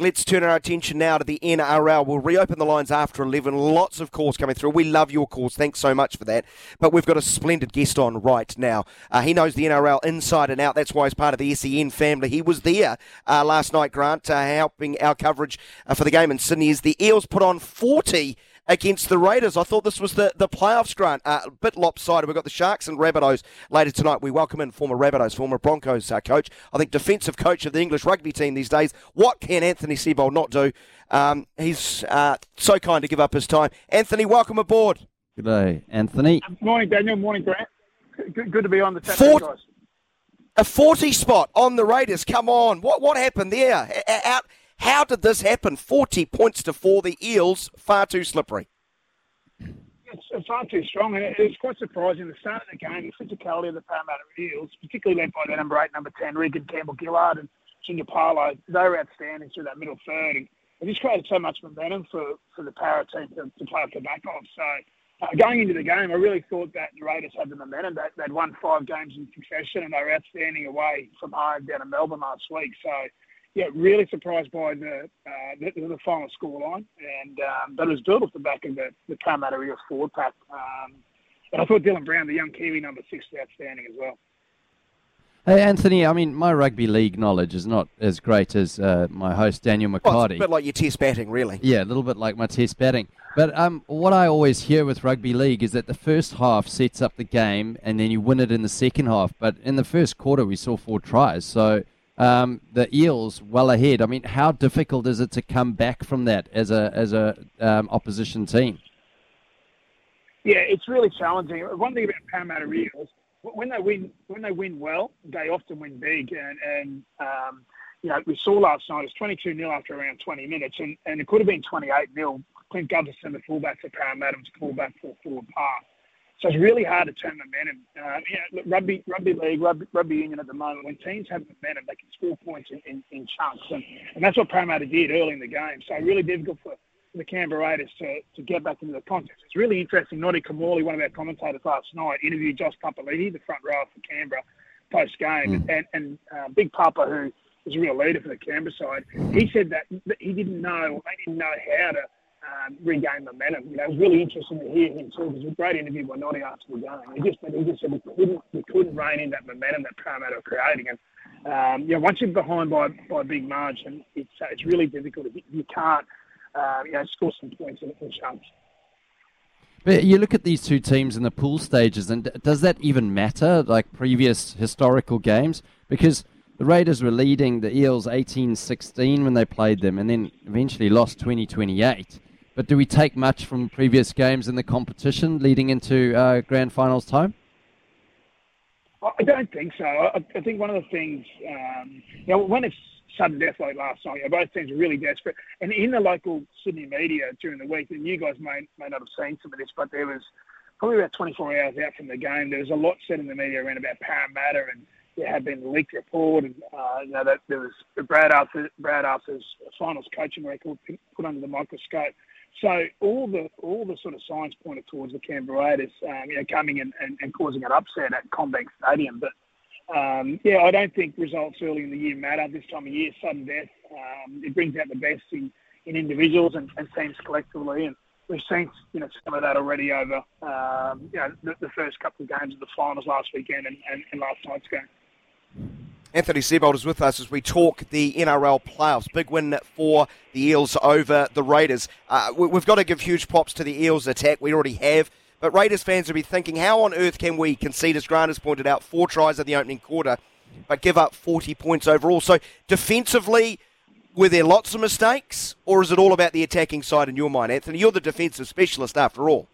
Let's turn our attention now to the NRL. We'll reopen the lines after 11. Lots of calls coming through. We love your calls. Thanks so much for that. But we've got a splendid guest on right now. Uh, he knows the NRL inside and out. That's why he's part of the SEN family. He was there uh, last night, Grant, uh, helping our coverage uh, for the game in Sydney as the Eels put on 40 against the Raiders. I thought this was the, the playoffs, Grant. Uh, a bit lopsided. We've got the Sharks and Rabbitohs later tonight. We welcome in former Rabbitohs, former Broncos uh, coach, I think defensive coach of the English rugby team these days. What can Anthony Seibold not do? Um, he's uh, so kind to give up his time. Anthony, welcome aboard. Good day, Anthony. Morning, Daniel. Morning, Grant. Good, good to be on the Saturday, guys. A 40 spot on the Raiders. Come on. What what happened there? Out how did this happen? 40 points to four. The Eels, far too slippery. It's far too strong, and it's quite surprising. The start of the game, the physicality of the Parramatta Eels, particularly led by the number eight, number 10, Reagan Campbell Gillard and Junior Paulo, they were outstanding through that middle third. And it just created so much momentum for, for the Parra team to, to play off the back of. So uh, going into the game, I really thought that the Raiders had the momentum. They, they'd won five games in succession, and they were outstanding away from home down in Melbourne last week. So yeah, really surprised by the uh, the, the final scoreline, and um, but it was built off the back of the, the Parramatta Eels forward pack. Um, but I thought Dylan Brown, the young Kiwi number six, was outstanding as well. Hey Anthony, I mean my rugby league knowledge is not as great as uh, my host Daniel McCarty. Well, it's a bit like your test batting, really. Yeah, a little bit like my test batting. But um, what I always hear with rugby league is that the first half sets up the game, and then you win it in the second half. But in the first quarter, we saw four tries, so um, the Eels well ahead. I mean, how difficult is it to come back from that as a as a um, opposition team? Yeah, it's really challenging. One thing about Parramatta Eels, when they win when they win well, they often win big. And, and um, you know, we saw last night it was 22 0 after around 20 minutes, and, and it could have been 28 0. Clint Gutherson, the fullback for Parramatta, was pulled back for a forward pass. So it's really hard to turn momentum. Um, you know, look, rugby, rugby league, rugby, rugby union at the moment, when teams have momentum, they can score points in, in, in chunks, and, and that's what Parramatta did early in the game. So really difficult for, the Canberra Raiders to, to get back into the contest. It's really interesting. Noddy Kamali, one of our commentators last night, interviewed Josh Papali'i, the front row for Canberra, post game, mm. and, and uh, Big Papa, who was a real leader for the Canberra side, he said that, he didn't know, they didn't know how to um, regain momentum. You know, it was really interesting to hear him too. It was a great interview by Noddy after the game. He just, he just said we couldn't, we couldn't rein in that momentum that Parramatta were creating. And um, know, once you're behind by by a big margin, it's uh, it's really difficult. You can't, uh, you know, score some points in, in chunks. But you look at these two teams in the pool stages, and does that even matter? Like previous historical games, because the Raiders were leading the Eels 18-16 when they played them, and then eventually lost 20-28. But do we take much from previous games in the competition leading into uh, grand finals time? I don't think so. I, think one of the things, um, you know, when it's sudden death like last night, you know, both teams are really desperate. And in the local Sydney media during the week, and you guys may, may not have seen some of this, but there was probably about 24 hours out from the game, there was a lot said in the media around about Parramatta and there had been a leaked report, and uh, you know that there was Brad Arthur, Brad Arthur's finals coaching record put under the microscope. So all the all the sort of signs pointed towards the Canberra Raiders, um, you know, coming and, and, and causing an upset at CommBank Stadium. But um, yeah, I don't think results early in the year matter. This time of year, sudden death, um, it brings out the best in, in individuals and, and teams collectively. And we've seen you know some of that already over um, you know the, the, first couple of games of the finals last weekend and, and, and last night's game. Anthony Seibold is with us as we talk the NRL playoffs. Big win for the Eels over the Raiders. Uh, we've got to give huge props to the Eels attack. We already have. But Raiders fans will be thinking, how on earth can we concede, as Grant has pointed out, four tries in the opening quarter, but give up 40 points overall? So defensively, were there lots of mistakes, or is it all about the attacking side in your mind, Anthony? You're the defensive specialist after all.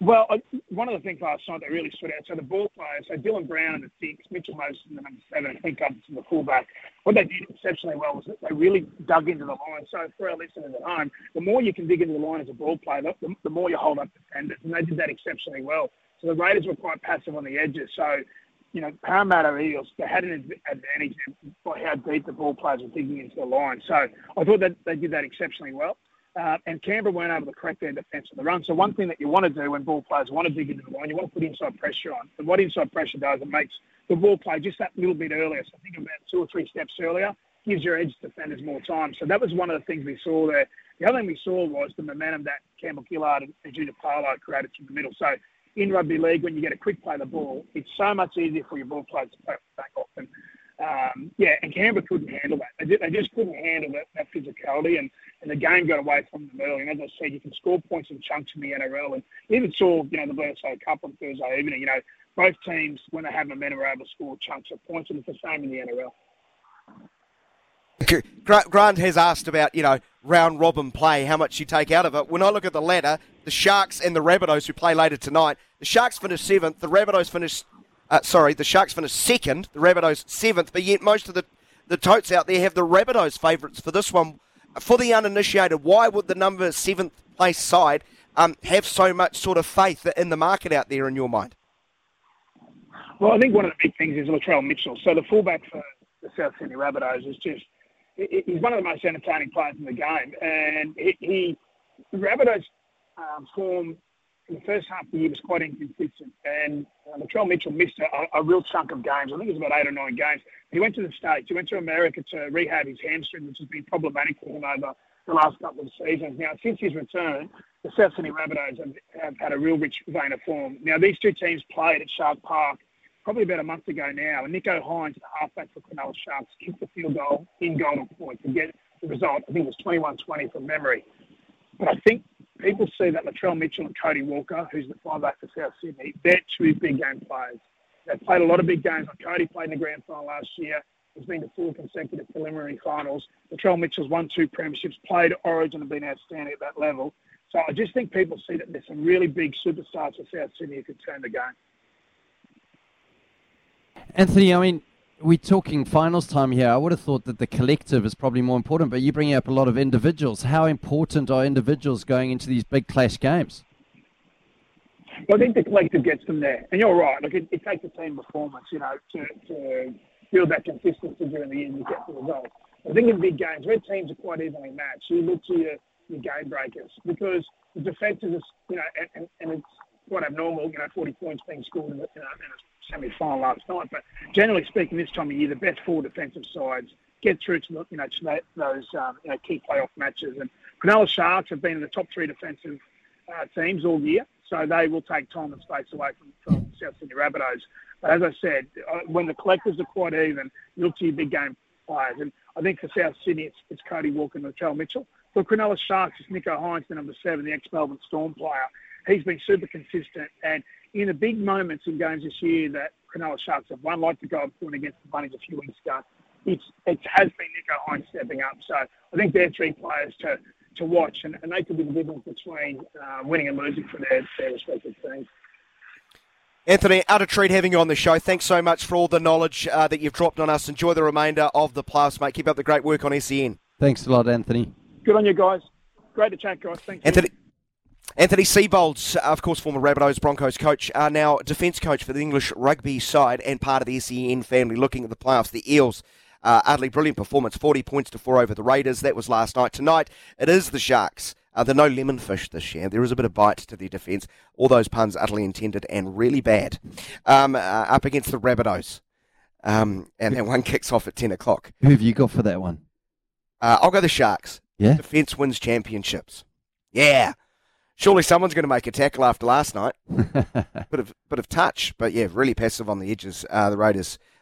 Well, uh, one of the things last night that really stood out, so the ball players, so Dylan Brown in the six, Mitchell Moses in the number seven, and Clint Covington the fullback, what they did exceptionally well was that they really dug into the line. So for our listeners at home, the more you can dig into the line as a ball player, the, the more you hold up defenders, and they did that exceptionally well. So the Raiders were quite passive on the edges. So, you know, Parramatta Eels, they had an advantage by how deep the ball players were digging into the line. So I thought that they did that exceptionally well. Uh, and Canberra weren't able to correct their defence on the run. So one thing that you want to do when ball players want to dig into the line, you want to put inside pressure on. And what inside pressure does, it makes the ball play just that little bit earlier. So think about two or three steps earlier, gives your edge defenders more time. So that was one of the things we saw there. The other thing we saw was the momentum that Campbell Gillard and Junior Paulo created through the middle. So in rugby league, when you get a quick play the ball, it's so much easier for your ball players to play back off. And um, yeah, and Canberra couldn't handle that. They just couldn't handle that, that physicality, and, and the game got away from them early. And as I said, you can score points in chunks in the NRL, and even saw you know the Bledisloe Cup on Thursday evening. You know, both teams when they have momentum are able to score chunks of points, and it's the same in the NRL. Grant has asked about, you know, round robin play, how much you take out of it. When I look at the ladder, the Sharks and the Rabbitohs who play later tonight, the Sharks finished seventh, the Rabbitohs finished uh, sorry, the Sharks finished second, the Rabbitohs seventh, but yet most of the, the totes out there have the Rabbitohs favourites for this one. For the uninitiated, why would the number seventh place side um, have so much sort of faith in the market out there in your mind? Well, I think one of the big things is Latrell Mitchell. So the fullback for the South Sydney Rabbitohs is just he's one of the most entertaining players in the game, and he, he Rabbitohs um, form the first half of the year was quite inconsistent, and uh, Latrell Mitchell missed a, a, real chunk of games. I think it was about eight or nine games. He went to the States. He went to America to rehab his hamstring, which has been problematic for him over the last couple of seasons. Now, since his return, the South Sydney Rabbitohs have, have had a real rich vein of form. Now, these two teams played at Shark Park probably about a month ago now, and Nicho Hynes, the halfback for Cronulla Sharks, kicked the field goal in golden point to get the result. I think it was 21-20 from memory. But I think people see that Latrell Mitchell and Cody Walker, who's the fullback for South Sydney, they're two big game players. They've played a lot of big games. Like Cody played in the grand final last year. He's been to four consecutive preliminary finals. Latrell Mitchell's won two premierships, played Origin and been outstanding at that level. So I just think people see that there's some really big superstars for South Sydney who could turn the game. Anthony, I mean, we're talking finals time here. I would have thought that the collective is probably more important, but you bring up a lot of individuals. How important are individuals going into these big clash games? Well, I think the collective gets them there, and you're right. Look, it, it takes a team performance, you know, to, to build that consistency during the year and get the results. I think in big games, where teams are quite evenly matched, you look to your, your game breakers because the defenses, is, you know, and, and, and it's quite abnormal, you know, 40 points being scored in, in a semi-final last night. But generally speaking, this time of year, the best four defensive sides get through to you know to those um, you know, key playoff matches. And Cronulla Sharks have been in the top three defensive uh, teams all year, so they will take time and space away from, from South Sydney Rabbitohs. But as I said, uh, when the collectors are quite even, you look to your big game players. And I think for South Sydney, it's, it's Cody Walker and Latrell Mitchell. For Cronulla Sharks, it's Nicho Hynes, the number seven, the ex-Melbourne Storm player. He's been super consistent, and in the big moments in games this year that Cronulla Sharks have won, like the golden point against the Bunnies a few weeks ago, it's, it has been Nicho Hynes stepping up. So I think they're three players to, to watch, and, and they could be the difference between uh, winning and losing for their, their respective teams. Anthony, utter treat having you on the show. Thanks so much for all the knowledge uh, that you've dropped on us. Enjoy the remainder of the playoffs, mate. Keep up the great work on SEN. Thanks a lot, Anthony. Good on you guys. Great to chat, guys. Thank you. Anthony. Anthony Seibold, of course, former Rabbitohs Broncos coach, are now defence coach for the English rugby side and part of the SEN family. Looking at the playoffs, the Eels, uh, utterly brilliant performance, 40 points to four over the Raiders. That was last night. Tonight, it is the Sharks. Uh, they're no lemon fish this year. There is a bit of bite to their defence. All those puns utterly intended and really bad. Um, uh, up against the Rabbitohs. Um, and that one kicks off at 10 o'clock. Who have you got for that one? Uh, I'll go the Sharks. Yeah. Defence wins championships. Yeah. Surely someone's going to make a tackle after last night. bit of bit of touch, but yeah, really passive on the edges. Uh, the Raiders